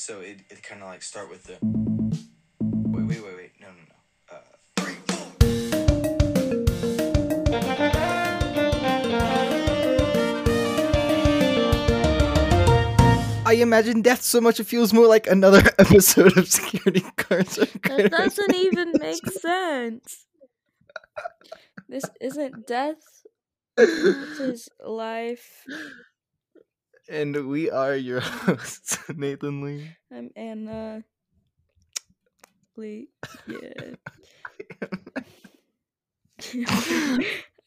So it it kind of like start with the. Wait wait wait wait no no no. Uh, I imagine death so much it feels more like another episode of Security Guards. That doesn't even make sense. This isn't death. This is life. And we are your hosts, Nathan Lee. I'm Anna. Lee. Yeah.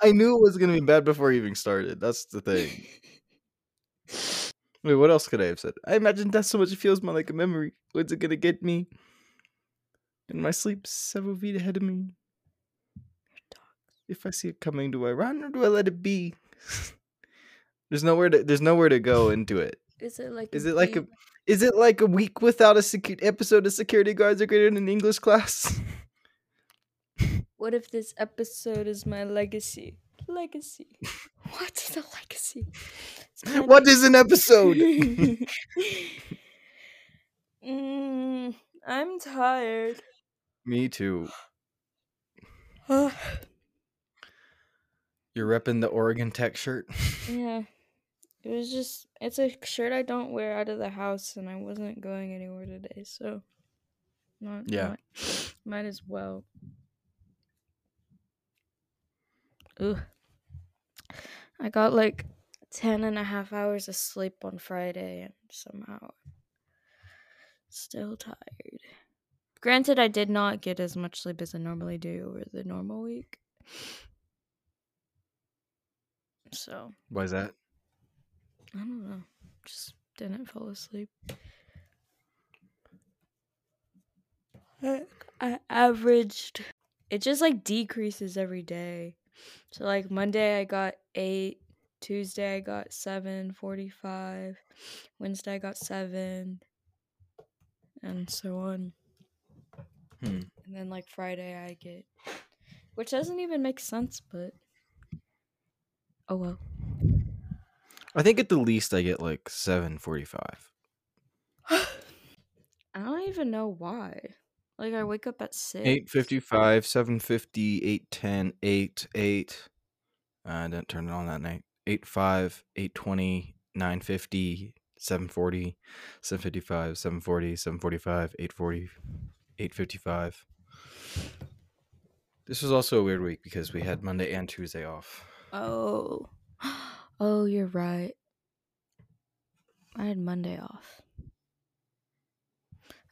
I knew it was gonna be bad before even started. That's the thing. Wait, what else could I have said? I imagine death so much it feels more like a memory. When's it gonna get me? In my sleep, several feet ahead of me. If I see it coming, do I run or do I let it be? there's nowhere to there's nowhere to go into it. Is it like? Is it like a is it like a week without a secu- episode of Security Guards are greater than English class? What if this episode is my legacy? Legacy. What's the legacy? What is an episode? mm, I'm tired. Me too. You're repping the Oregon Tech shirt. It was just it's a shirt I don't wear out of the house and I wasn't going anywhere today, so not Yeah. might, might as well. Ugh. I got like 10 and a half hours of sleep on Friday and somehow still tired. Granted, I did not get as much sleep as I normally do over the normal week. So, Why is that? I don't know. Just didn't fall asleep. I, I averaged. It just like decreases every day. So like Monday I got eight. Tuesday I got seven forty five. Wednesday I got seven. And so on. Hmm. And then like Friday I get which doesn't even make sense, but oh well. I think at the least I get like 745. I don't even know why. Like I wake up at six. 855, 750, 810, 8, 8. Uh, I didn't turn it on that night. 85, 820, 950, 740, 755, 740, 745, 840, 855. This was also a weird week because we had Monday and Tuesday off. Oh, oh, you're right. I had Monday off.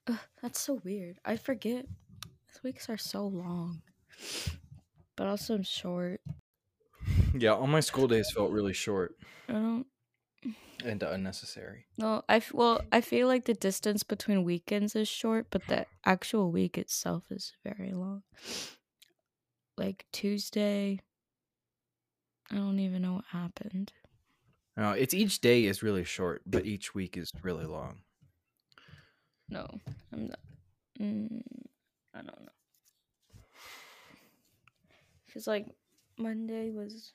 Ugh, that's so weird. I forget. These weeks are so long, but also short. Yeah, all my school days felt really short I don't. and unnecessary. No, I f- well, I feel like the distance between weekends is short, but the actual week itself is very long. Like Tuesday, I don't even know what happened. No, it's each day is really short, but each week is really long. No, I'm not. Mm, I don't know. Cause like Monday was.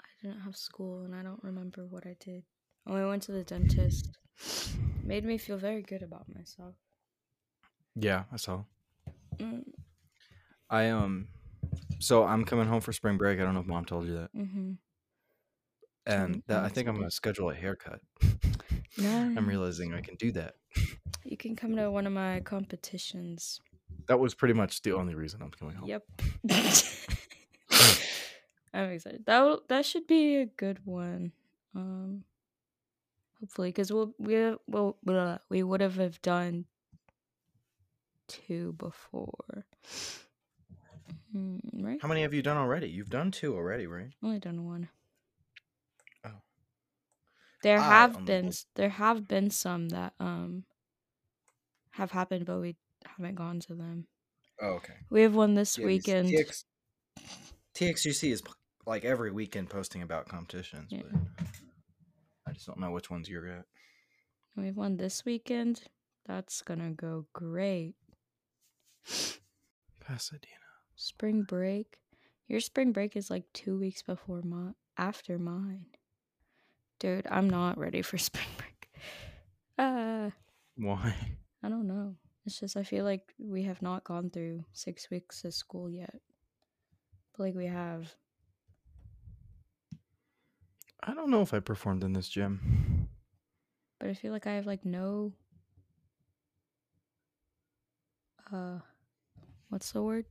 I didn't have school and I don't remember what I did. Oh, I went to the dentist. Made me feel very good about myself. Yeah, I saw. Mm, I um so I'm coming home for spring break. I don't know if mom told you that. mm-hmm. And that I think I'm gonna schedule a haircut. Nice. I'm realizing I can do that. You can come to one of my competitions. That was pretty much the only reason I'm coming home. Yep. I'm excited. That that should be a good one. Um, hopefully, because we'll we well blah, we would have done two before, Mm, right? How many have you done already? You've done two already, right? Only done one. Oh. There I have been s- there have been some that um have happened, but we haven't gone to them. Oh, okay. We have one this weekend. TX, TXUC is like every weekend posting about competitions, Yeah. but I just don't know which ones you're at. We have one this weekend. That's gonna go great. Pasadena. Spring break. Your spring break is like two weeks before my after mine. Dude, I'm not ready for spring break. Uh, Why? I don't know. It's just I feel like we have not gone through six weeks of school yet. But like we have. I don't know if I performed in this gym. But I feel like I have like no uh what's the word?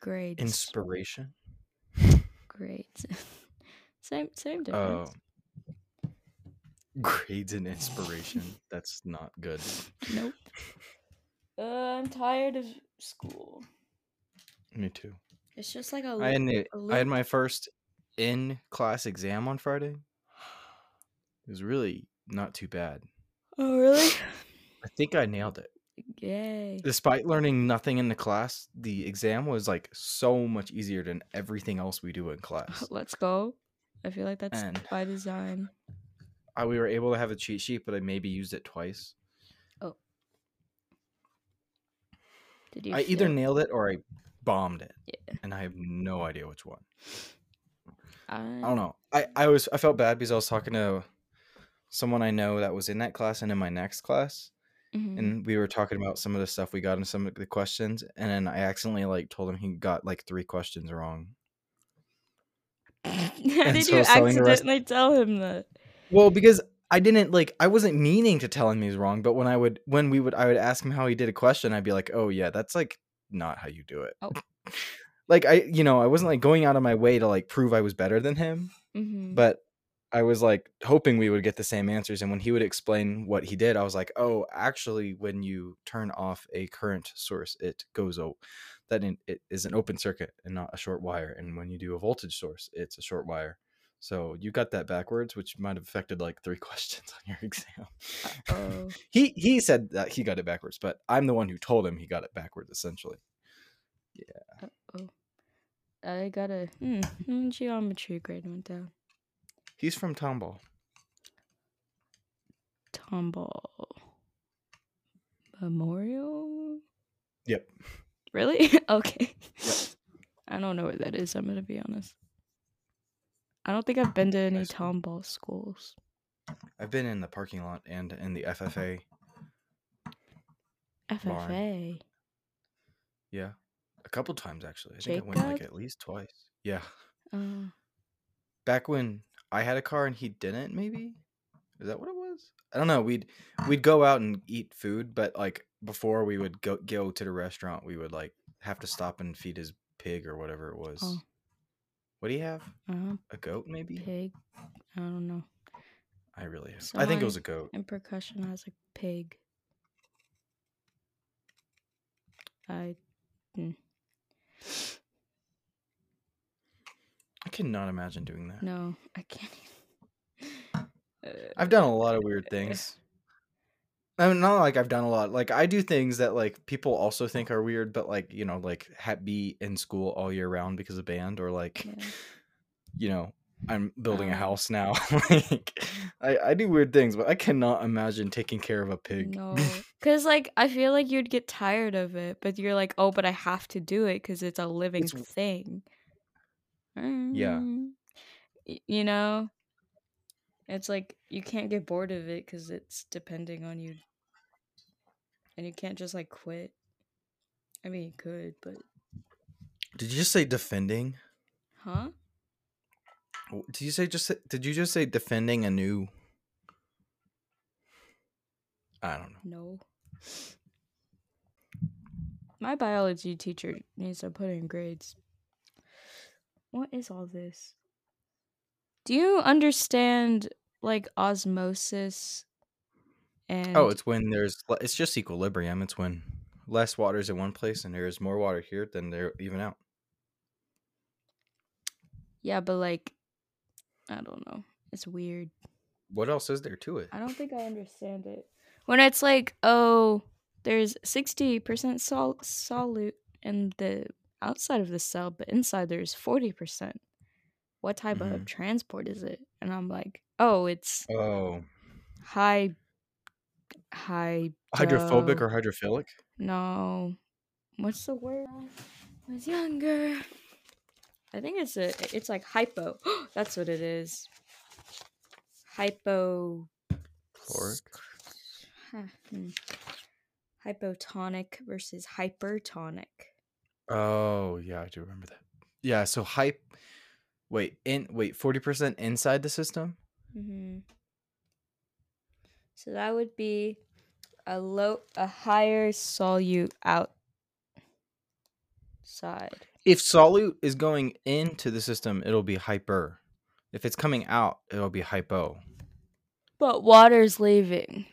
Grades. Inspiration. grades. same same Oh. difference. Grades and inspiration. That's not good. Nope. Uh, I'm tired of school. Me too. It's just like a, I had, li- the- a I had my first in class exam on Friday. It was really not too bad. Oh really? I think I nailed it. Yay. Despite learning nothing in the class, the exam was like so much easier than everything else we do in class. Let's go. I feel like that's And- by design. I, we were able to have a cheat sheet, but I maybe used it twice. Oh. Did you I either feel- nailed it or I bombed it. Yeah. And I have no idea which one. I, I don't know. I, I was I felt bad because I was talking to someone I know that was in that class and in my next class. Mhm. and we were talking about some of the stuff we got in some of the questions and then i accidentally like told him he got like three questions wrong How and did so you the rest- accidentally tell him that? well because i didn't like i wasn't meaning to tell him he was wrong but when i would when we would i would ask him how he did a question i'd be like oh yeah that's like not how you do it Oh. like i you know i wasn't like going out of my way to like prove i was better than him Mm-hmm. but I was like hoping we would get the same answers. And when he would explain what he did, I was like, oh, actually, when you turn off a current source, it goes oh, that in, it is an open circuit and not a short wire. And when you do a voltage source, it's a short wire. So you got that backwards, which might have affected like three questions on your exam. oh. he he said that he got it backwards, but I'm the one who told him he got it backwards essentially. Yeah. Uh oh. I got a hmm, hmm, geometry grade went down. He's from Tomball. Tomball Memorial. Yep. Really? okay. I don't know where that is. I'm gonna be honest. I don't think I've been to any tomball schools. I've been in the parking lot and in the FFA. FFA. Yeah. A couple times actually. I think I went like at least twice. Yeah. Uh, Back when I had a car and he didn't, maybe? Is that what it was? I don't know. We'd we'd go out and eat food, but like before we would go go to the restaurant, we would like have to stop and feed his pig or whatever it was. Oh. What do you have? Uh-huh. A goat maybe? pig. I don't know. I really have. I think it was a goat. And percussion has a pig. I. mm, I cannot imagine doing that. No, I can't. Even. Uh, I've done a lot of weird things. I mean, not like I've done a lot. Like I do things that like people also think are weird, but like you know, like ha- be in school all year round because of band, or like yeah. you know, I'm building a Um, house now. like I, I do weird things, but I cannot imagine taking care of a pig. No, because like I feel like you'd get tired of it, but you're like, oh, but I have to do it because it's a living It's- thing. Yeah. Mm, you know, it's like you can't get bored of it because it's depending on you, and you can't just like quit. I mean, you could, but Did you just say defending? huh? Did you say just? Did you just say defending a new? I don't know. No. My biology teacher needs to put in grades. What is all this? Do you understand like osmosis oh, and Oh, it's when there's. It's just equilibrium. It's when less water is in one place and there's more water here, than they're even out. yeah, but like I don't know. It's weird. What else is there to it? I don't think I understand it. When it's like, oh, there's 60% sol- solute in the outside of the cell, but inside there's 40%. What type of Mhm. transport is it? And I'm like, oh, it's Oh, high, high. hydrophobic or hydrophilic? No. What's the word? I was younger. I think it's a it's like hypo. That's what it is. Hypo Caloric. Hmm. Hypotonic versus hypertonic. Oh yeah, I do remember that. Yeah, so hype. Wait, in wait, forty percent inside the system. hmm So that would be a low, a higher solute outside. If solute is going into the system, it'll be hyper. If it's coming out, it'll be hypo. But water's leaving.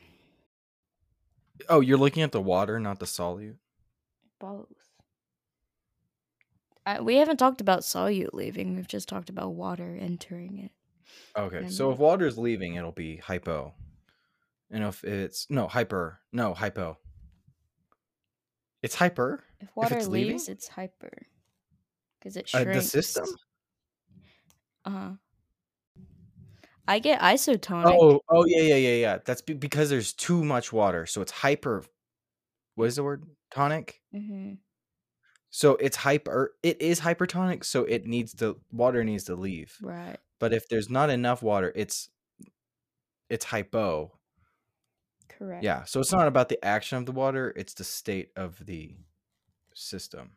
Oh, you're looking at the water, not the solute. Both. I, we haven't talked about solute leaving. We've just talked about water entering it. Okay, And so if water's leaving, it'll be hypo. And if it's no hyper, no hypo. It's hyper. If water it's leaves, leaving? it's hyper. Because it Uh, shrinks. the system. Uh huh. I get isotonic. Oh, oh yeah, yeah, yeah, yeah. That's be- because there's too much water, so it's hyper. What is the word? Tonic. hmm So it's hyper. It is hypertonic, so it needs the water needs to leave. Right. But if there's not enough water, it's it's hypo. Correct. Yeah. So it's not about the action of the water; it's the state of the system,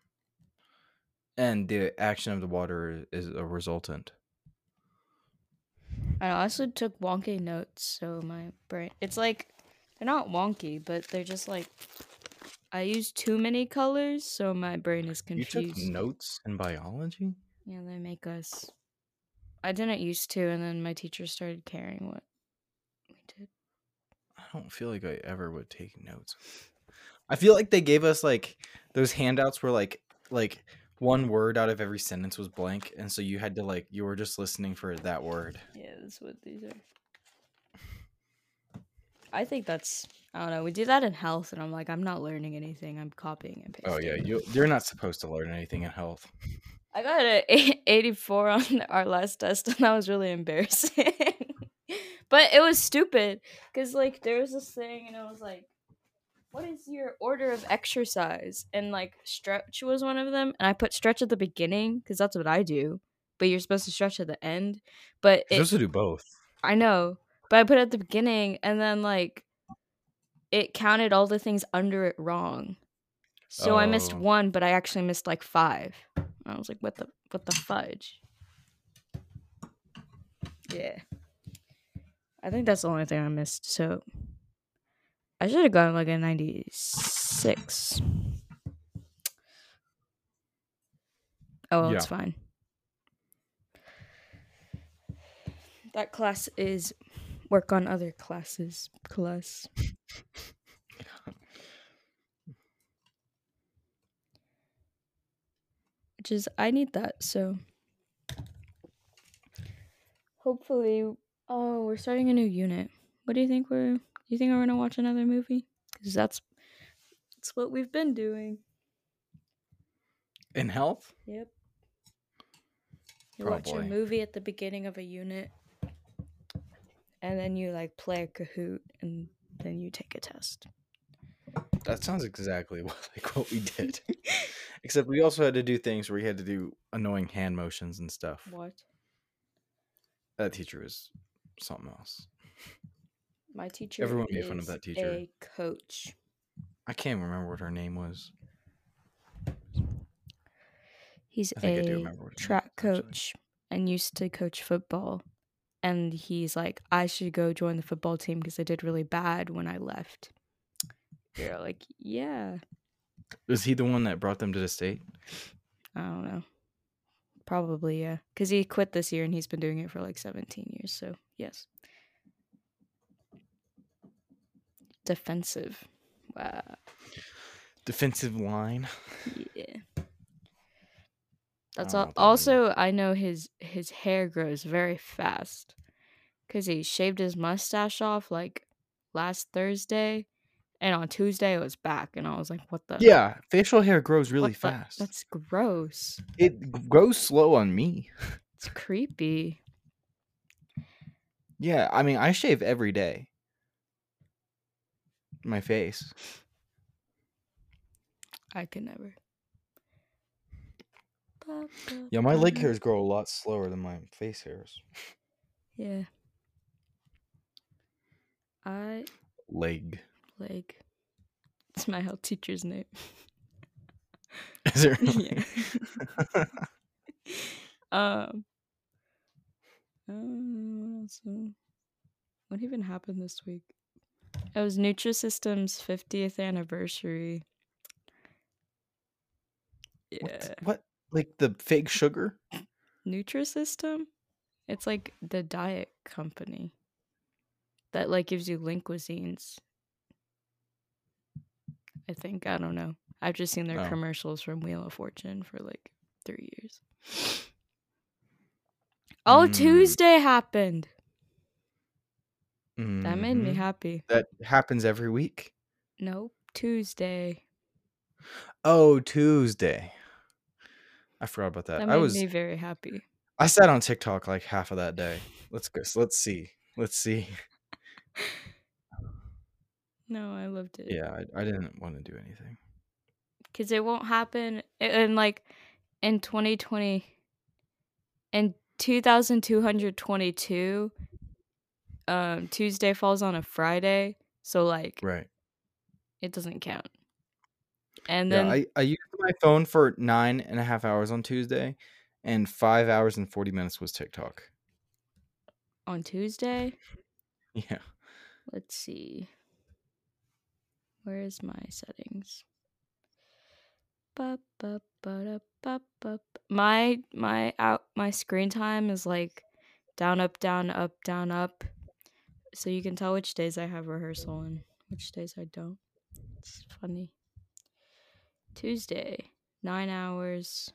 and the action of the water is a resultant. I also took wonky notes, so my brain. It's like they're not wonky, but they're just like I use too many colors, so my brain is confused. You took notes in biology. Yeah, they make us. I didn't used to, and then my teacher started caring what we did. I don't feel like I ever would take notes. I feel like they gave us like those handouts where like like one word out of every sentence was blank, and so you had to like you were just listening for that word. Yeah, that's what these are. I think that's. I don't know. We do that in health, and I'm like, I'm not learning anything. I'm copying and pasting. Oh yeah, you you're not supposed to learn anything in health. I got a 84 on our last test, and that was really embarrassing. but it was stupid because, like, there was this thing, and it was like, "What is your order of exercise?" And like, stretch was one of them, and I put stretch at the beginning because that's what I do. But you're supposed to stretch at the end. But You're supposed to do both. I know, but I put it at the beginning, and then like, it counted all the things under it wrong. So I missed Oh. one, but I actually missed like five. I was like, what the what the fudge? Yeah. I think that's the only thing I missed. So I should have gotten like a 96. Oh, well, it's fine. That class is work on other classes class. Which is I need that, so hopefully oh, we're starting a new unit. What do you think we're do you think we're gonna watch another movie? Because that's that's what we've been doing. In health? Yep. You oh, watch a movie at the beginning of a unit, and then you like play a Kahoot, and then you take a test. That sounds exactly what, like what we did. Except we also had to do things where we had to do annoying hand motions and stuff. What? That teacher was something else. My teacher Everyone made fun of that teacher. A coach. I can't remember what her name was. He's I think I do a remember what her name track coach and used to coach football. And he's like, I should go join the football team because I did really bad when I left. You're like, yeah, Was he the one that brought them to the state? I don't know. Probably, yeah. Because he quit this year and he's been doing it for like 17 years. So, yes. Defensive. Wow. Defensive line. Yeah. That's all. Also, I know his his hair grows very fast because he shaved his mustache off like last Thursday, and on Tuesday it was back, and I was like, "What the? Yeah, facial hair grows what really the- fast. That's gross. It grows slow on me. It's creepy. Yeah, I mean, I shave every day. My face. I could never. Yeah, my leg hairs grow a lot slower than my face hairs. Yeah. I Leg. Leg. It's my health teacher's name. Is it really? Yeah. um. what? Uh, What even happened this week? It was Nutrisystem's 50th anniversary. Yeah. what, what? Like the fake sugar? Nutrisystem? It's like the diet company that like gives you linguisines. I think. I don't know. I've just seen their Oh. commercials from Wheel of Fortune for like three years. Oh, Mm. Tuesday happened. That made me Mhm. happy. That happens every week. Nope. Tuesday. Oh, Tuesday. I forgot about that. That I made was me very happy. I sat on TikTok like half of that day. Let's go. Let's see. Let's see. No, I loved it. Yeah, I, I didn't want to do anything. because it won't happen in like in 2020 in 2222 um tuesday falls on a friday so like Right. it doesn't count and Yeah, then I, I used my phone for nine and a half hours on Tuesday, and five hours and 40 minutes was TikTok. on tuesday Yeah. let's see where is my settings Ba, ba, ba, da, ba, ba, ba. my my out my screen time is like down up down up down up so you can tell which days i have rehearsal and which days i don't it's funny tuesday nine hours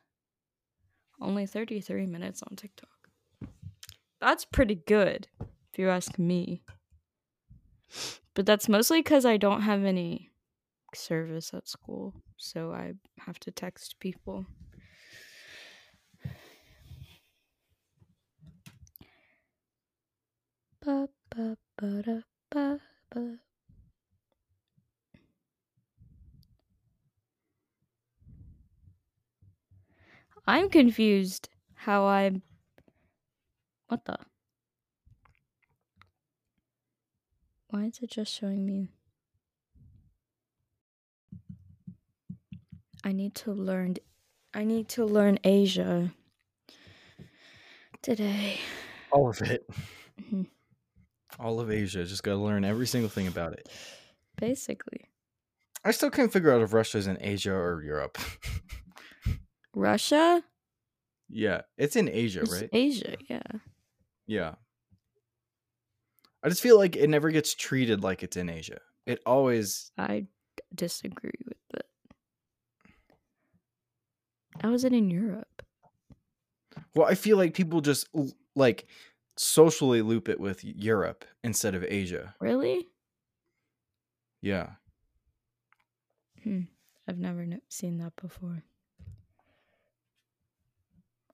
only 33 minutes on tiktok. That's pretty good if you ask me. But that's mostly because i don't have any service at school so i have to text people. Ba, ba, ba, da, I'm confused how I'm. What the? Why is it just showing me? I need to learn. I need to learn Asia today. All of it. Mhm. All of Asia. Just got to learn every single thing about it. Basically, I still can't figure out if Russia's in Asia or Europe. Russia. yeah, it's in Asia, It's right? Asia, yeah. Yeah. I just feel like it never gets treated like it's in Asia. It always I disagree with that. How is it in Europe? well, I feel like people just like socially loop it with Europe instead of Asia. Really? Yeah. Hmm. I've never seen that before.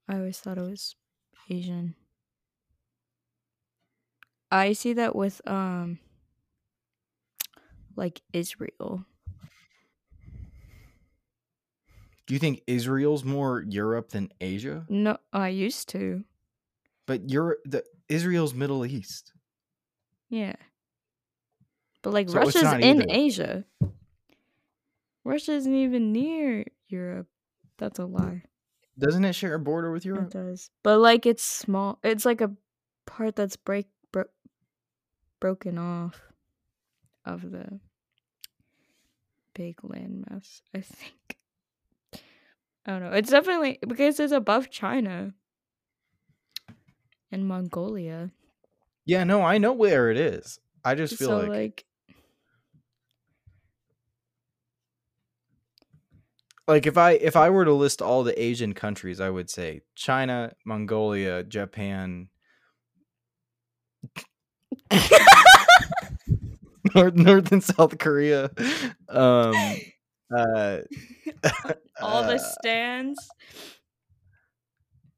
I always thought it was Asian. I see that with um like Israel. Do you think Israel's more Europe than Asia? No, I used to. But Europe, the Israel's Middle East. Yeah. But like So Russia's in either. Asia. Russia isn't even near Europe. That's a lie. Doesn't it share a border with Europe? It does. But like it's small. It's like a part that's break bro- broken off of the big landmass, I think. I don't know. It's definitely because it's above China and Mongolia. Yeah, no, I know where it is. I just feel so like, like like if I if I were to list all the Asian countries, I would say China, Mongolia, Japan, North North and South Korea. Um uh all the uh, stands.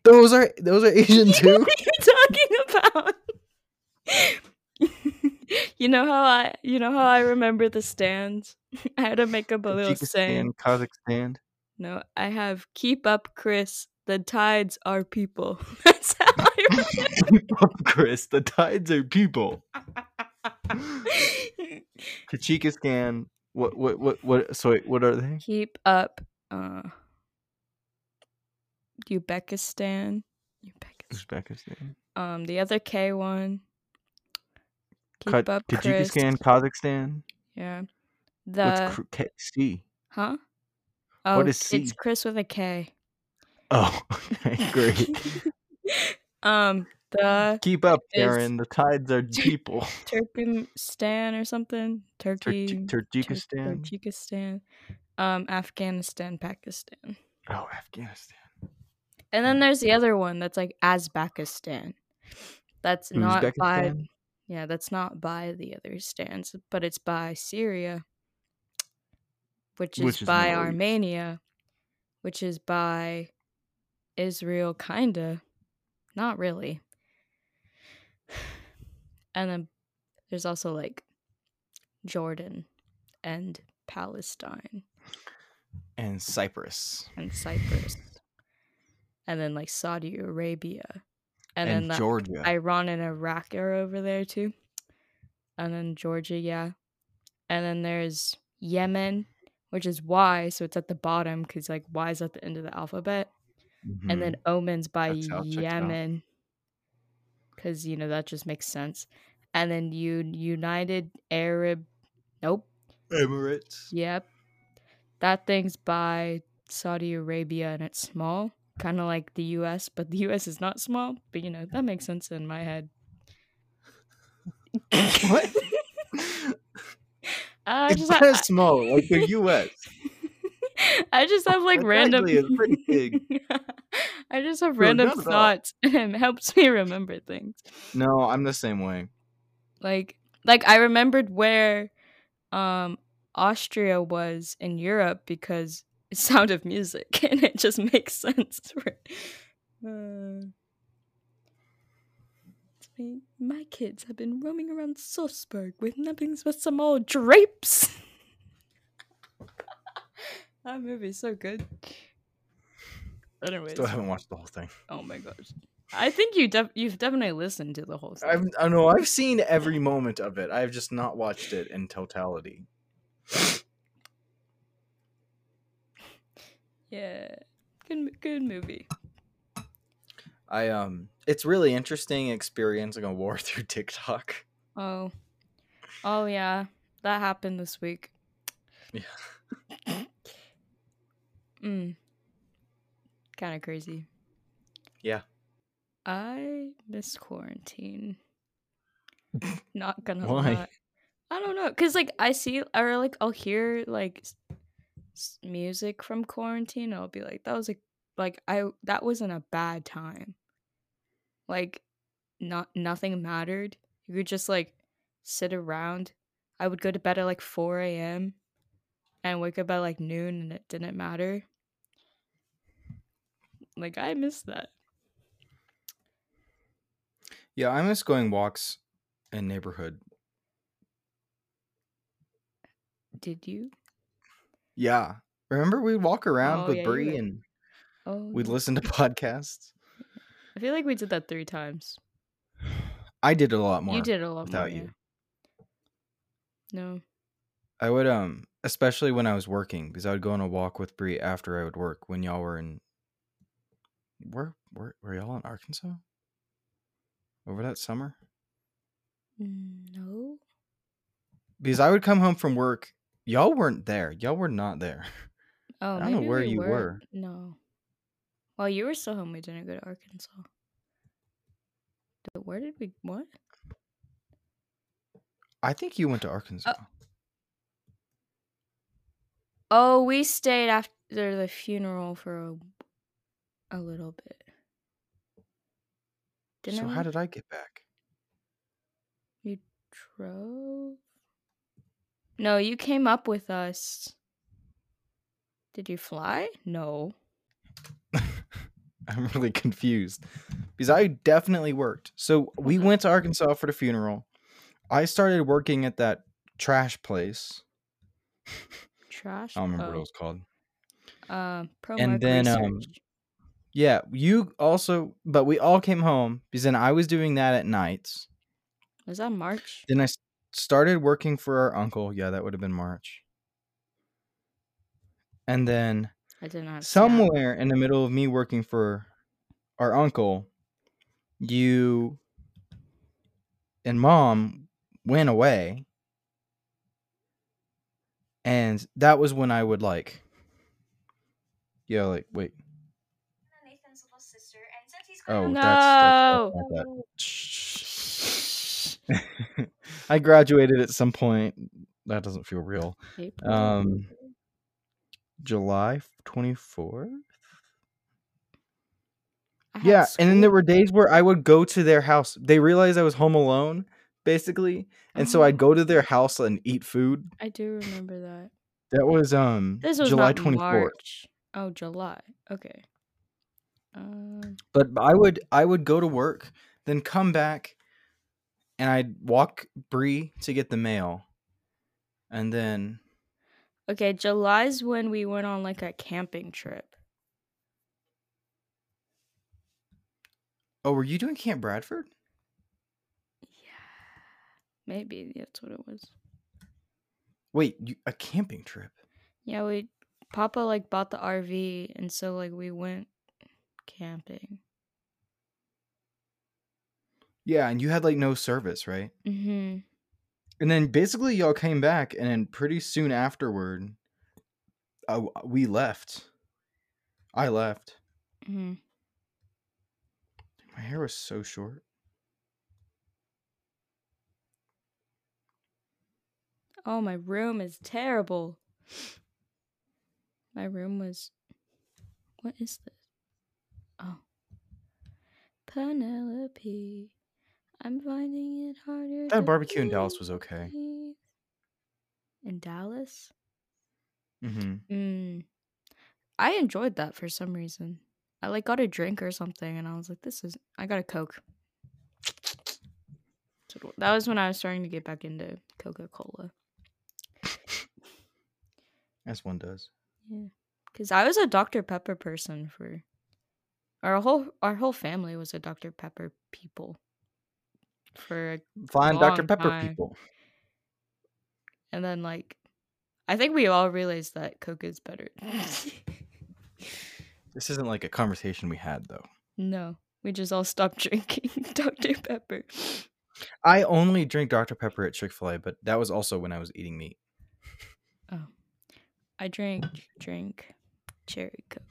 those are those are Asian too. what are you talking about? you know how I you know how I remember the stands? I had to make up a little saying. Kazakhstan. No, I have keep up Chris the tides are people. That's how I remember. Keep up, Chris. The tides are people. Tajikistan. What? What? What? What? So wait, what are they? keep up. Uh, Uzbekistan. Uzbekistan. Uzbekistan. Um, the other K one. Keep Ka- up. Tajikistan, Kazakhstan. Yeah. What's The cr- K- C? huh? Oh, is it's Chris with a K. Oh, okay, great. um, the Keep up, Karen. The tides are people. Turkmenistan or something. Tur- Turkey. Tur- Tajikistan. Tajikistan. Um, Afghanistan, Pakistan. Oh, Afghanistan. And then there's the other one that's like Azbekistan. That's not by? Yeah, that's not by the other stands, but it's by Syria, which is Which is by. Armenia, which is by Israel kinda. Not really. And then there's also like Jordan and Palestine And Cyprus. and Cyprus. And then like Saudi Arabia. And, And, then the Georgia. Iran and Iraq are over there too. And then Georgia, yeah. And then there's Yemen, which is Y, so it's at the bottom because like Y is at the end of the alphabet. And then Oman's by Mm-hmm. That's how it checks out. Yemen, because you know that just makes sense. And then you United Arab, nope. Emirates. yep, that thing's by Saudi Arabia and it's small, kind of like the U.S., but the U.S. is not small. But you know that makes sense in my head. what? I it's just ha- small, like the U.S. I just have like random. pretty big- I just have random not thoughts, and it helps me remember things. No, I'm the same way. Like, like I remembered where, um, Austria was in Europe because Sound of Music, and it just makes sense. For, uh, my kids have been roaming around Salzburg with nothing but some old drapes. that movie's so good. Anyways, Still haven't watched the whole thing. oh my gosh, I think you def- you've definitely listened to the whole thing. I've, I know I've seen every moment of it. I've just not watched it in totality. Yeah, good good movie. I um, it's really interesting experiencing a war through TikTok. Oh, oh yeah, that happened this week. Yeah. mm. Kind of crazy. Yeah. I miss quarantine. Not gonna Why? lie. I don't know, cause like I see or like I'll hear like music from quarantine. I'll be like, that was a like I that wasn't a bad time. Like, not nothing mattered. You could just like sit around. I would go to bed at like four a.m. and wake up at like noon, and it didn't matter. Like I miss that. Yeah, I miss going walks in neighborhood. Did you? Yeah, remember we'd walk around Oh, with yeah, Bree were- and Oh, we'd yeah. listen to podcasts. I feel like we did that three times. I did it a lot more. you did a lot without more, you. yeah. No. I would um, especially when I was working, because I would go on a walk with Bree after I would work when y'all were in. Where were were y'all in Arkansas? Over that summer, No. because I would come home from work. Y'all weren't there. Y'all were not there. Oh, I don't know where we you were. No. Well, you were still home. We didn't go to Arkansas. Where did we? What? I think you went to Arkansas. Oh. oh, we stayed after the funeral for a, a little bit. Didn't so we? how did I get back? you drove? No, you came up with us. Did you fly? No. I'm really confused because I definitely worked. So we Mhm. went to Arkansas for the funeral. I started working at that trash place. Trash. I don't remember what oh. it was called. Um, pro And then, um. Yeah, you also, but we all came home because then I was doing that at nights. Was that March? Then I started working for our uncle. Yeah, that would have been March. And then I did not. somewhere in the middle of me working for our uncle, you and mom went away. And that was when I would like, yeah, like, wait. Sister, and since he's Oh, grown that's, that's, No. that's not that. Shh. I graduated at some point. That doesn't feel real. April. Um, July 24th? I had Yeah, and then there were days where I would go to their house. They realized I was home alone, basically, and so. I'd go to their house and eat food. I do remember that. That was um This was July not 24th. March. Oh, July. Okay. Um, But I would I would go to work, then come back, and I'd walk Bree to get the mail, and then okay, July's when we went on like a camping trip. oh, were you doing Camp Bradford? Yeah. Maybe that's what it was. Wait, you, a camping trip? Yeah, we Papa like bought the RV and so like we went camping. Yeah, and you had like no service, right? Mm-hmm. And then basically y'all came back, and then pretty soon afterward, uh, we left. I left. Mm-hmm. My hair was so short. Oh, my room is terrible. My room was What is this? Oh. Penelope. I'm finding it harder. That barbecue in Dallas was okay. In Dallas? Mm-hmm. Mm. I enjoyed that for some reason. I like got a drink or something, and I was like, "This is." I got a Coke. So That was when I was starting to get back into Coca Cola. As one does. Yeah, because I was a Dr Pepper person for our whole our whole family was a Dr Pepper people for, a- Fine Dr. Pepper time. people. and then like, I think we all realized that Coke is better. This isn't like a conversation we had though. no, we just all stopped drinking Dr Pepper. I only drink Dr. Pepper at Chick fil A, but that was also when I was eating meat. Oh. I drink, drink cherry coke.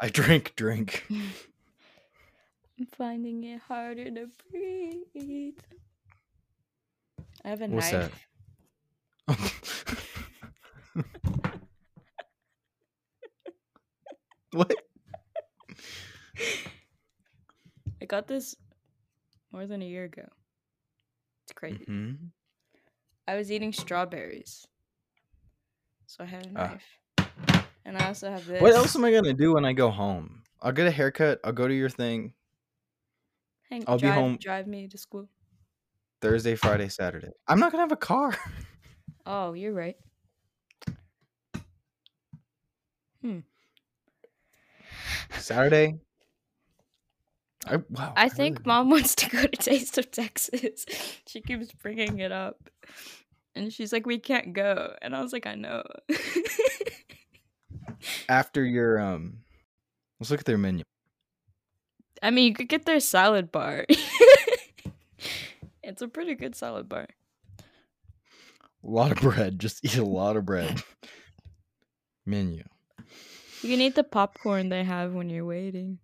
I drink, drink. I'm finding it harder to breathe. I have a What's that? knife. what? I got this more than a year ago. It's crazy. hmm I was eating strawberries. So I had a Ah. knife. And I also have this. What else am I gonna do when I go home? I'll get a haircut. I'll go to your thing Hang, I'll be home- Drive me to school. Thursday, Friday, Saturday. I'm not gonna have a car. Oh, you're right. Hmm. Saturday. I wow. I really think want- mom wants to go to Taste of Texas. she keeps bringing it up. And she's like, we can't go. And I was like, I know. after your um. Let's look at their menu. I mean, you could get their salad bar. it's a pretty good salad bar. A lot of bread. Just eat a lot of bread. menu. You can eat the popcorn they have when you're waiting.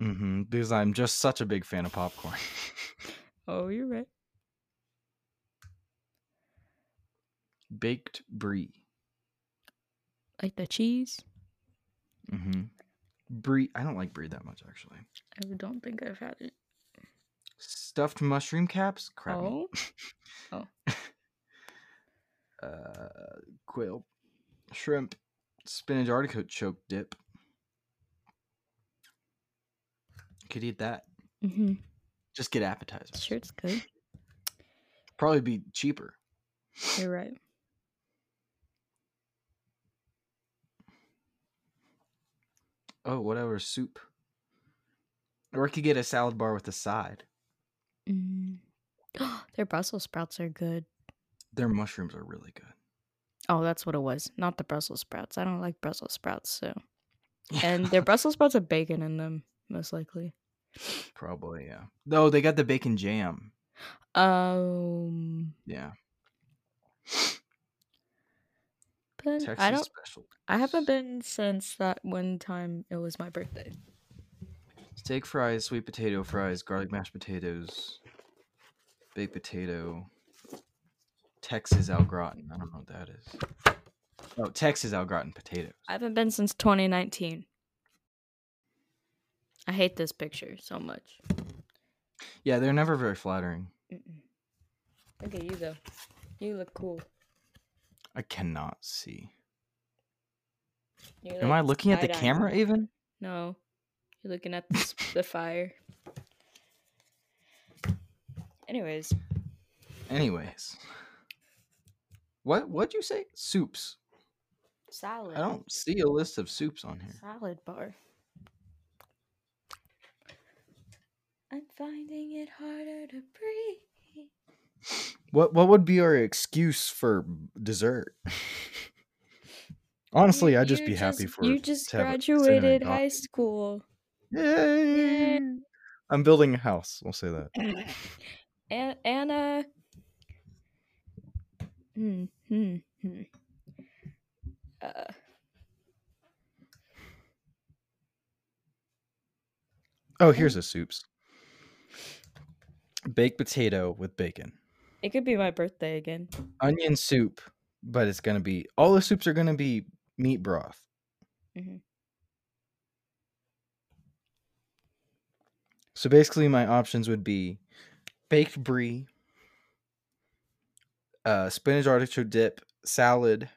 Mm-hmm. Because I'm just such a big fan of popcorn. Oh, you're right. Baked brie. Like the cheese? Mm-hmm. Brie. I don't like brie that much actually. I don't think I've had it. Stuffed mushroom caps. Crap. meat. Oh, uh, quail, shrimp, spinach artichoke choke dip. Could eat that. mm-hmm. Just get appetizers. Sure, it's good. Probably be cheaper. You're right. Oh, whatever soup. Or I could get a salad bar with a side. Mm. Their Brussels sprouts are good. Their mushrooms are really good. Oh, that's what it was. Not the Brussels sprouts. I don't like Brussels sprouts, so. And their Brussels sprouts have bacon in them, most likely. Probably, yeah. No, they got the bacon jam. Um, Yeah. But Texas I don't. special. I haven't been since that one time it was my birthday. Steak fries, sweet potato fries, garlic mashed potatoes, baked potato, Texas au gratin. I don't know what that is. Oh, Texas au gratin potatoes. I haven't been since 2019. I hate this picture so much. Yeah, they're never very flattering. Mm-mm. Look at you though. You look cool. I cannot see. You're Am I looking at the camera me. even? No, you're looking at the, the fire. Anyways, Anyways. What what'd you say? Soups. salad. I don't see a list of soups on here. salad bar. I'm finding it harder to breathe. What what would be our excuse for dessert? Honestly, You- I'd just be happy for You just to have a graduated high school. Yay! I'm building a house. We'll say that. Anna. Hmm. Hmm. Hmm. Uh, Oh, here's a soups. Baked potato with bacon. It could be my birthday again. Onion soup, but it's gonna be all the soups are gonna be meat broth. Mhm. So basically, my options would be baked brie, uh, spinach artichoke dip, salad,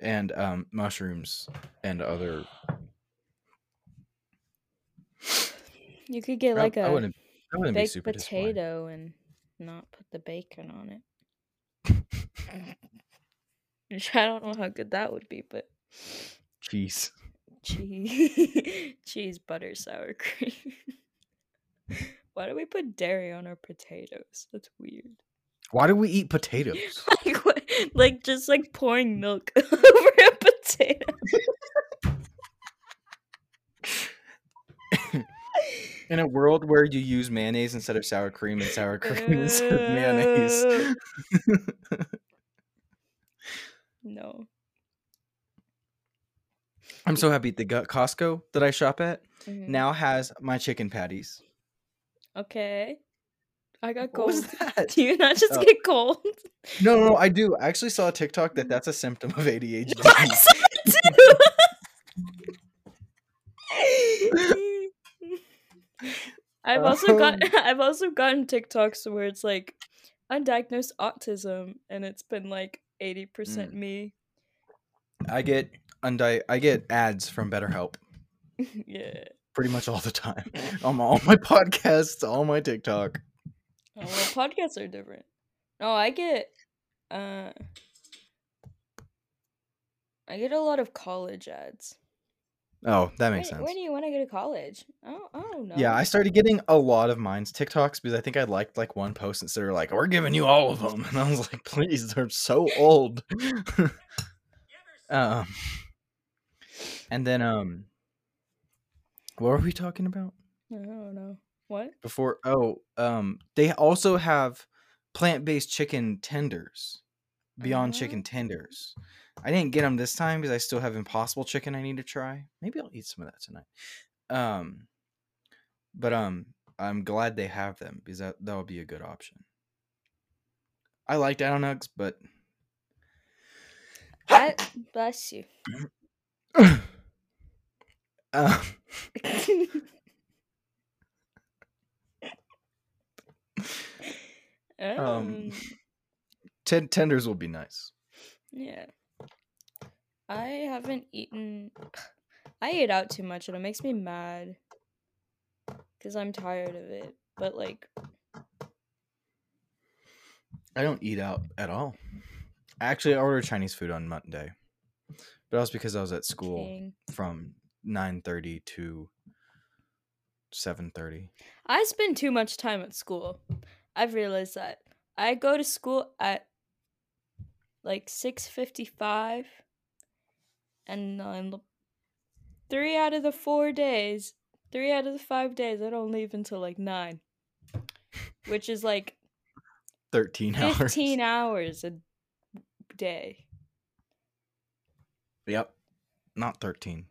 and um, mushrooms and other. You could get like I a wouldn't, I wouldn't baked potato and not put the bacon on it. Which I don't know how good that would be, but Cheese. cheese, cheese, butter, sour cream. Why do we put dairy on our potatoes? That's weird. Why do we eat potatoes? like, what, like just like pouring milk over a potato. In a world where you use mayonnaise instead of sour cream and sour cream instead of mayonnaise. No. I'm so happy the Costco that I shop at Mhm. now has my chicken patties. Okay. I got What cold. was that? Do you not just Oh. get cold? No, no, no, I do. I actually saw a TikTok that that's a symptom of ADHD. I saw it too. I've also got Um. I've also gotten TikToks where it's like undiagnosed autism and it's been like 80% Mm. me. I get undi- I get ads from BetterHelp yeah. pretty much all the time. on all my podcasts, all my TikTok. Oh, well, podcasts are different. No, I get uh I get a lot of college ads. Oh, that makes sense. where do you want to go to college? Oh, I don't know. Yeah, I started getting a lot of mine's TikToks because I think I liked like one post and they were like, "We're giving you all of them," and I was like, "Please, they're so old." um, and then um, what were we talking about I don't know. What? before? Oh, um, they also have plant-based chicken tenders, Beyond Oh. Chicken tenders. I didn't get them this time because I still have Impossible Chicken I need to try. Maybe I'll eat some of that tonight. Um, but um, I'm glad they have them because that that would be a good option. I like Dino Nugs, but I, bless you. um, um, ten- tenders will be nice. yeah. I haven't eaten. I ate out too much and it makes me mad. Because I'm tired of it. But, like, I don't eat out at all. Actually, I ordered Chinese food on Monday, but that was because I was at school dang. from nine thirty to seven thirty. I spend too much time at school. I've realized that. I go to school at like 6:55 and on three out of the four days, three out of the five days, I don't leave until like nine, which is like Thirteen hours. 15 hours a day. Yep. Not thirteen.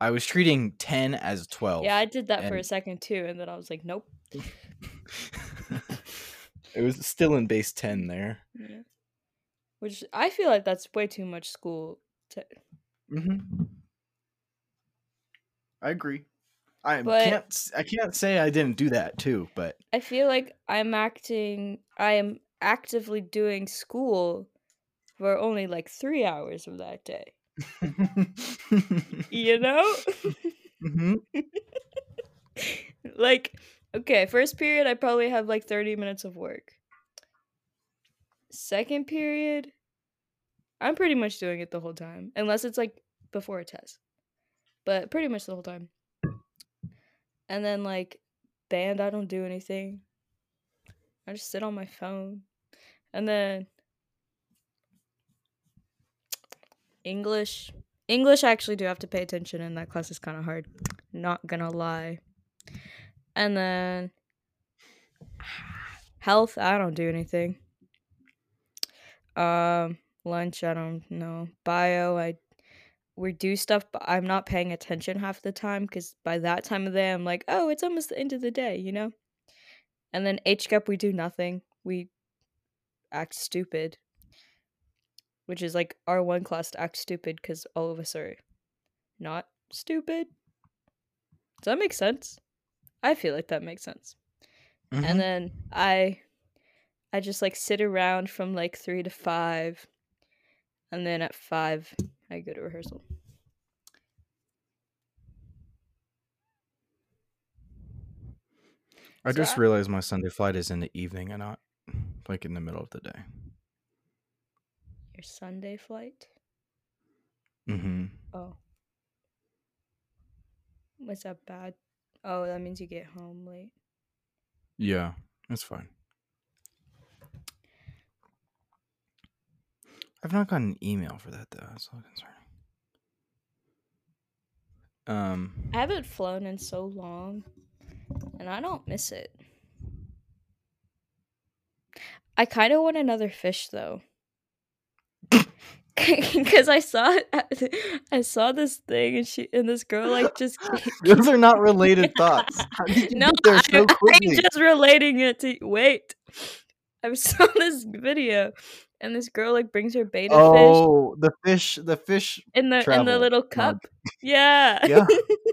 I was treating ten as twelve. Yeah, I did that for a second too, and then I was like, nope. it was still in base ten there. Yeah. Which I feel like that's way too much school. Mm-hmm. I agree. I But- can't. I can't say I didn't do that too, but I feel like I'm acting. I am actively doing school for only like three hours of that day. You know, Mhm. like okay, first period I probably have like thirty minutes of work. Second period, I'm pretty much doing it the whole time, unless it's like before a test, but pretty much the whole time. And then like band, I don't do anything. I just sit on my phone. And then English. English I actually do have to pay attention and that class is kind of hard. Not gonna lie. And then health, I don't do anything. Um lunch, I don't know. Bio, I we do stuff, but I'm not paying attention half the time because by that time of day, I'm like, oh, it's almost the end of the day, you know? And then HCAP, we do nothing. We act stupid, which is like our one class to act stupid because all of us are not stupid. Does that make sense? I feel like that makes sense. Mhm. And then I I just like sit around from like 3 to 5 and then at 5 I go to rehearsal. I So just I- realized my Sunday flight is in the evening and not like in the middle of the day. Your Sunday flight? Mm-hmm. Oh. Was that bad? Oh, that means you get home late. Yeah, that's fine. I've not gotten an email for that though. That's a little concerning. Um, I haven't flown in so long, and I don't miss it. I kind of want another fish though, because I saw I saw this thing and she and this girl like just those are not related thoughts. How did you no, so I. I'm just relating it to wait. I saw this video, and this girl like brings her betta fish Oh, the fish, the fish. in the in the little cup. Yeah, Yeah,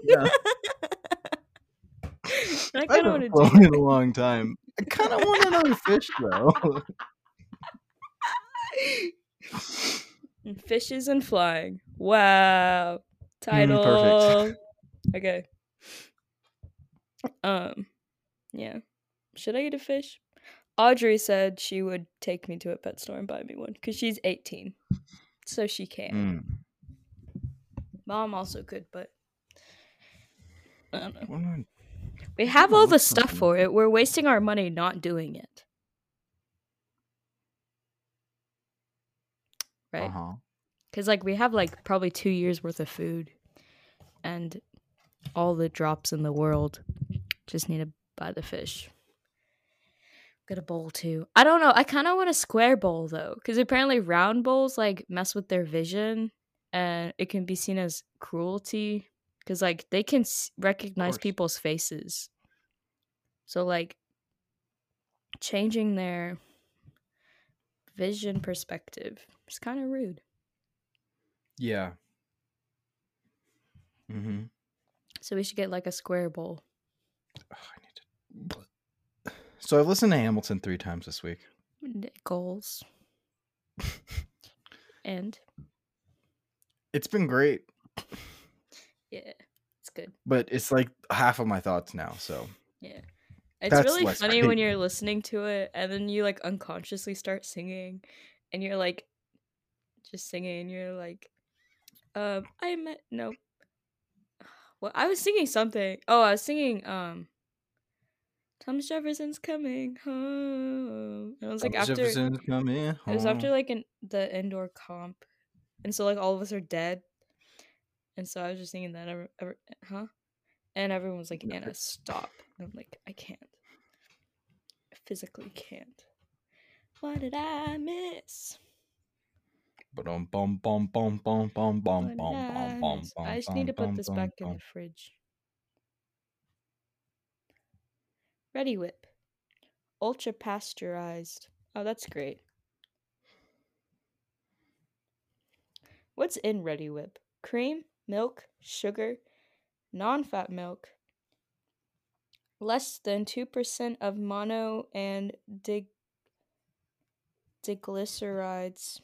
yeah. I kind of want to do flown in a long time. I kind of want another fish though. Fishes and flying. Wow. Mm, Title. okay. Um. Yeah. Should I get a fish? Audrey said she would take me to a pet store and buy me one because she's 18, so she can. Mm. Mom also could, but I don't know. We have all the stuff something. for it. We're wasting our money not doing it. Right? Uh-huh. Because, like, we have, like, probably two years worth of food and all the drops in the world. Just need to buy the fish. A bowl, too. I don't know. I kind of want a square bowl, though. Because apparently, round bowls, like, mess with their vision and it can be seen as cruelty. Because, like, they can s- recognize people's faces. So, like, changing their vision perspective is kind of rude. Yeah. Mm-hmm. So we should get like a square bowl. I need to. So I've listened to Hamilton three times this week. Goals. and It's been great, yeah, it's good. but it's like half of my thoughts now. So Yeah. It's That's really funny when you're listening to it and then you like unconsciously start singing and you're like just singing and you're like um I met no Well, I was singing something. Oh, I was singing um Thomas Jefferson's coming home. And it was like Thomas after Jefferson's coming home. it was after like an the indoor comp. And so like all of us are dead. And so I was just singing that ever, ever huh? And everyone was like, Anna, stop. And I'm like, I can't. I physically can't. What did I miss? Bum bum bum bum bum bum bum bum bum bum. I just need to put this back in the fridge. Reddi-wip. Ultra pasteurized. Oh, that's great. What's in Reddi-wip? Cream, milk, sugar, non fat milk, less than 2% of mono and dig- diglycerides,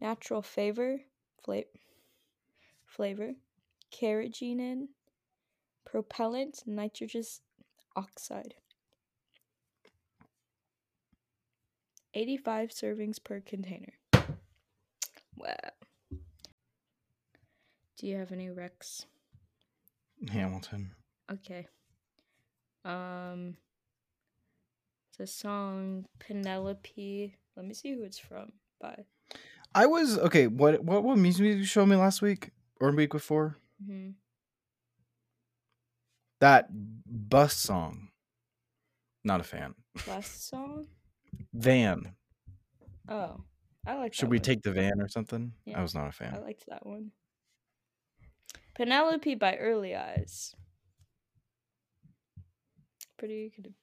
natural flavor, fla- flavor, carrageenan, propellant, nitrogen oxide. 85 servings per container. Wow. Do you have any recs? Hamilton. Okay. Um it's a song Penelope. Let me see who it's from by. I was okay. What what what music did you show me last week or week before? hmm That bus song. Not a fan. Bus song? Van. Oh. I like Should we one. take the van or something? Yeah. I was not a fan. I liked that one. Penelope by Early Eyes. Pretty good.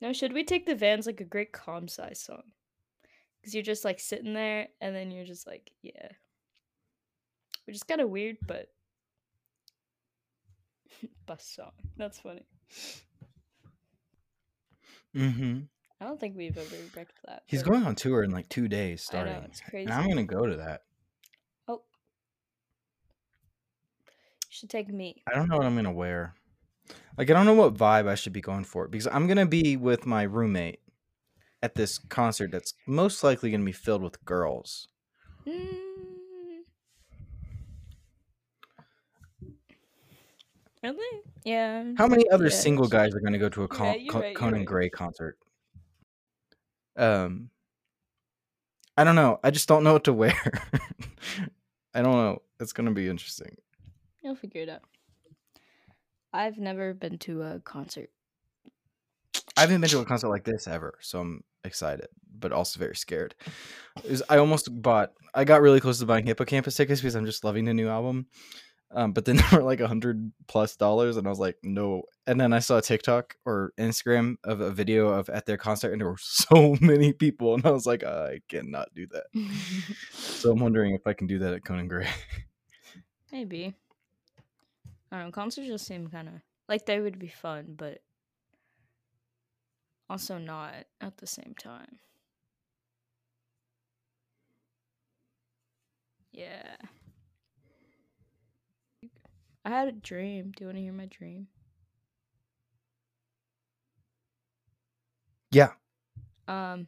No, should we take the van's like a great calm size song? Because you're just like sitting there and then you're just like, yeah. Which is kind of weird, but. Bus song. That's funny. Mm-hmm. I don't think we've ever wrecked that. He's but going on tour in like two days I know, starting. it's crazy. And I'm gonna go to that. Oh. You should take me. I don't know what I'm gonna wear. Like I don't know what vibe I should be going for because I'm gonna be with my roommate at this concert that's most likely gonna be filled with girls. Mm. Really? Yeah. How many other Yeah, single guys are gonna go to a Con- right, right, Conan right. Gray concert? Um, I don't know. I just don't know what to wear. I don't know. It's gonna be interesting. You'll figure it out. I've never been to a concert. I haven't been to a concert like this ever, so I'm excited, but also very scared. Was- I almost bought. I got really close to buying Hippo Campus tickets because I'm just loving the new album. Um, but then they were like a hundred plus dollars, and I was like, no. And then I saw a TikTok or Instagram of a video of at their concert, and there were so many people, and I was like, I cannot do that. So I'm wondering if I can do that at Conan Gray. Maybe. I don't know. Concerts just seem kind of like they would be fun, but also not at the same time. Yeah. I had a dream. Do you want to hear my dream? yeah. Um,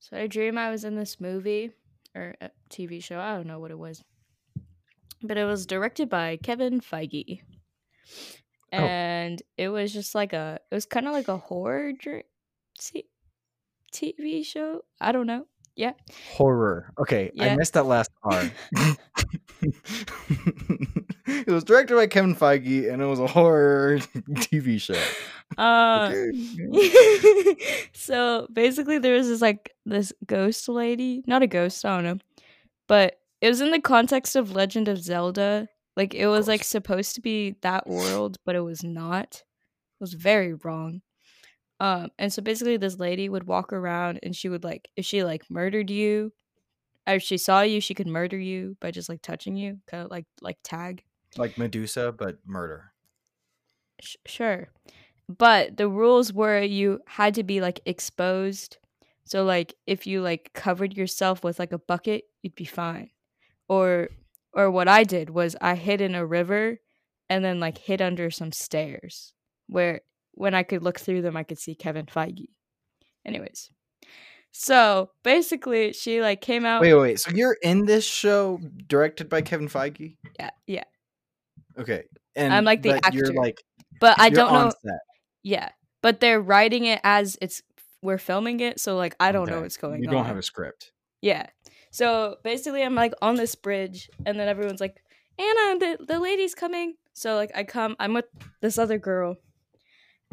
so I dream I was in this movie or a TV show. I don't know what it was, but it was directed by Kevin Feige, Oh. and it was just like a. It was kind of like a horror dream, t- TV show. I don't know. Yeah, Horror. Okay, yeah. I missed that last part. it was directed by Kevin Feige, and it was a horror TV show. Uh, so basically, there was this like this ghost lady, not a ghost, I don't know, but it was in the context of Legend of Zelda. Like it was like supposed to be that world, but it was not. It was very wrong. Um, and so basically, this lady would walk around, and she would like, if she like murdered you, if she saw you, she could murder you by just like touching you, kind of like like tag. Like Medusa, but murder. Sh- sure but the rules were you had to be like exposed so like if you like covered yourself with like a bucket you'd be fine or or what i did was i hid in a river and then like hid under some stairs where when i could look through them i could see kevin feige anyways so basically she like came out Wait, wait, wait. So you're in this show directed by Kevin Feige? yeah yeah Okay. And I'm like the actor. like But I don't know. set. Yeah, but they're writing it as it's we're filming it, so like I don't know what's going You on. You don't have a script. Yeah. So basically, I'm like on this bridge, and then everyone's like, Anna, the, the lady's coming. So like, I come, I'm with this other girl.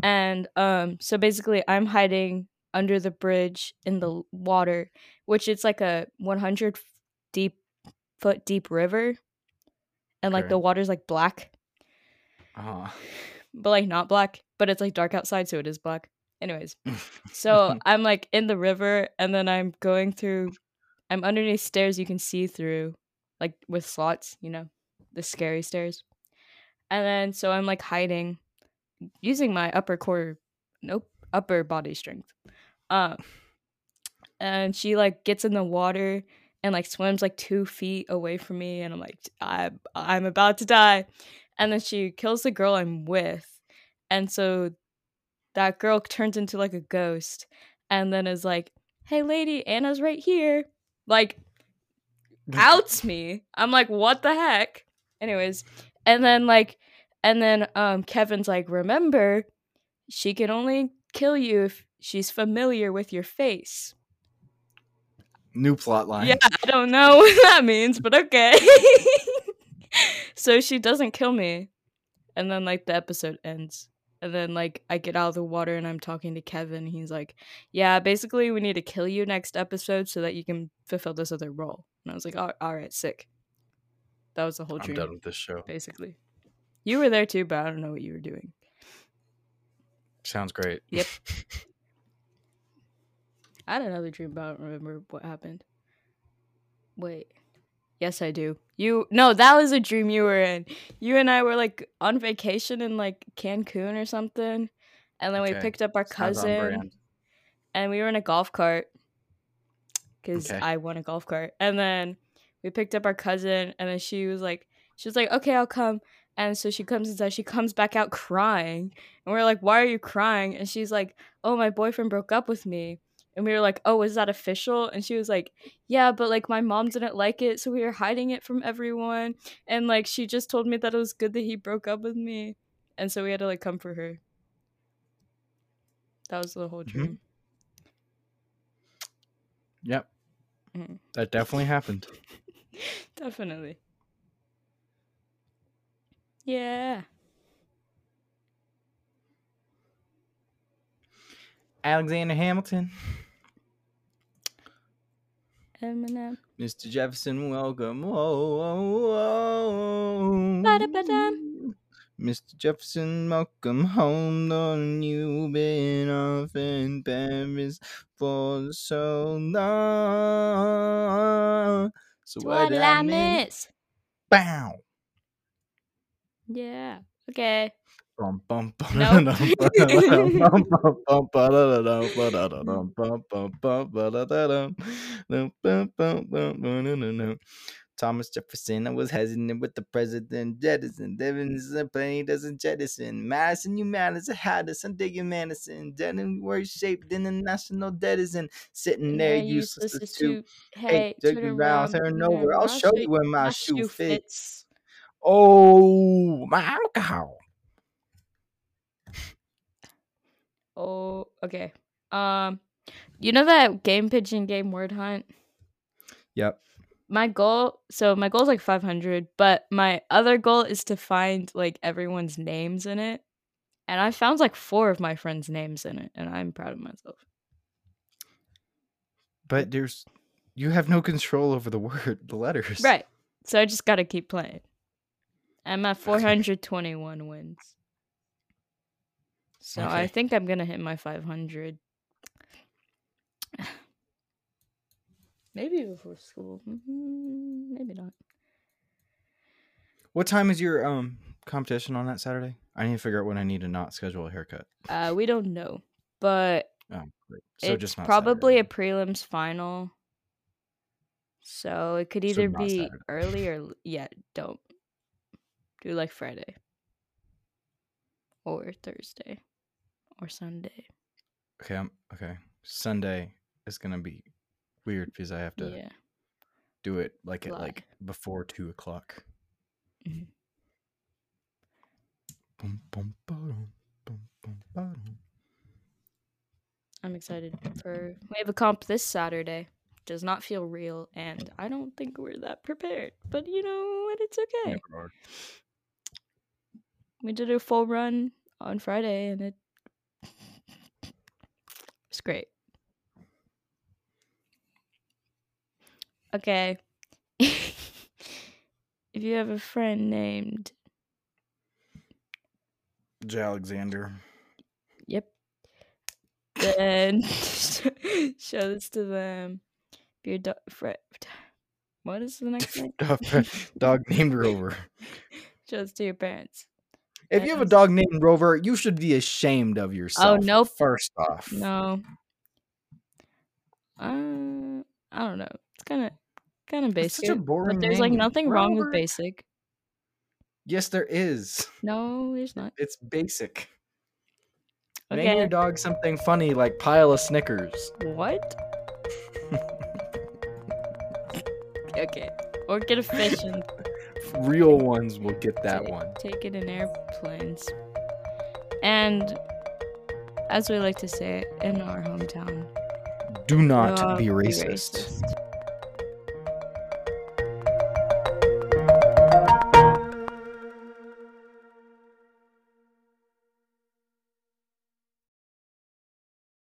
And um, so basically, I'm hiding under the bridge in the water, which it's like a 100 deep foot deep river. And like Okay. the water's like black, Uh-huh. but like not black, but it's like dark outside, so it is black. Anyways, so I'm like in the river, and then I'm going through. I'm underneath stairs you can see through, like with slots, you know, the scary stairs. And then so I'm like hiding, using my upper core, nope, upper body strength. Um, and she like gets in the water and like swims like two feet away from me, and I'm like, I I'm about to die. And then she kills the girl I'm with, and so that girl turns into like a ghost and then is like, "Hey lady, Anna's right here." Like outs me. I'm like, "What the heck?" Anyways, and then like and then um Kevin's like, "Remember, she can only kill you if she's familiar with your face." New plot line. Yeah, I don't know what that means, but okay. so she doesn't kill me. And then like the episode ends. And then like I get out of the water and I'm talking to Kevin. He's like, "Yeah, basically we need to kill you next episode so that you can fulfill this other role." And I was like, "All, all right, sick." That was the whole I'm dream, done with this show. basically. You were there too, but I don't know what you were doing. Sounds great. Yep. I had another dream, but I don't remember what happened. Wait. Yes, I do. You no, that was a dream you were in. You and I were like on vacation in like Cancun or something, and then we picked up our cousin, and we were in a golf cart because Okay. I won a golf cart, and then we picked up our cousin, and then she was like, she was like, okay, I'll come. And so she comes inside. She comes back out crying, and we're like, "Why are you crying?" And she's like, "Oh, my boyfriend broke up with me." And we were like, "Oh, is that official?" And she was like, "Yeah, but like my mom didn't like it, so we were hiding it from everyone." And like she just told me that it was good that he broke up with me, and so we had to like come for her. That was the whole Mhm. dream. Yep. Mhm. That definitely happened. Definitely. Yeah. Alexander Hamilton. Eminem. Mr. Jefferson, welcome. Whoa, whoa, whoa. Ba-da-ba-dum. Mr. Jefferson, welcome home. Don't you been off in Paris for so long? So What did I miss? Bow. Yeah. Okay. Nope. Thomas Jefferson, I was hesitant with the president jettison. Devin is a plane doesn't jettison. Madison, you mad as a hatters. I'm digging Madison. Dead in worse shape than the national in. Sitting there, Yeah, useless to two. toot. Hey, turn turn around, turn over. I'll show you where my my shoe fits. fits. Oh, my alcohol. Oh, okay. Um, you know that game pigeon game word hunt? Yep. My goal, so my goal is like 500, but my other goal is to find like everyone's names in it. And I found like four of my friends' names in it, and I'm proud of myself. But there's you have no control over the word, the letters. Right. So I just got to keep playing. I'm at 421 wins. So I think I'm going to hit my 500. Maybe before school. Mm, Maybe not. What time is your um competition on that Saturday? I need to figure out when I need to not schedule a haircut. Uh, we don't know, but Oh. So it's probably a prelims final. So it could either not be Saturday. early or yeah, don't do like Friday or Thursday or Sunday. Okay, I'm, okay. Sunday is gonna be weird because I have to Yeah. do it like at like before two o'clock. Mhm. Bum, bum, ba-dum, bum, bum, ba-dum. I'm excited for. We have a comp this Saturday. Does not feel real, and I don't think we're that prepared. But you know what? It's okay. We did a full run on Friday, and it great. Okay. if you have a friend named J. Alexander. Yep. Then show this to them. If your dog, friend, what is the next thing? dog named Rover. Show this to your parents. If you have a dog named Rover, you should be ashamed of yourself. Oh, no! First off, No. Uh, I don't know. It's kind of kind of It's basic. such a boring but there's like name. nothing wrong with basic. yes, there is. No, there's not. It's basic. Name Okay. your dog something funny like pile of Snickers. What? okay. Or get a fish and Real ones will get that take, one. take it in airplanes. And as we like to say in our hometown, Do not be racist. racist.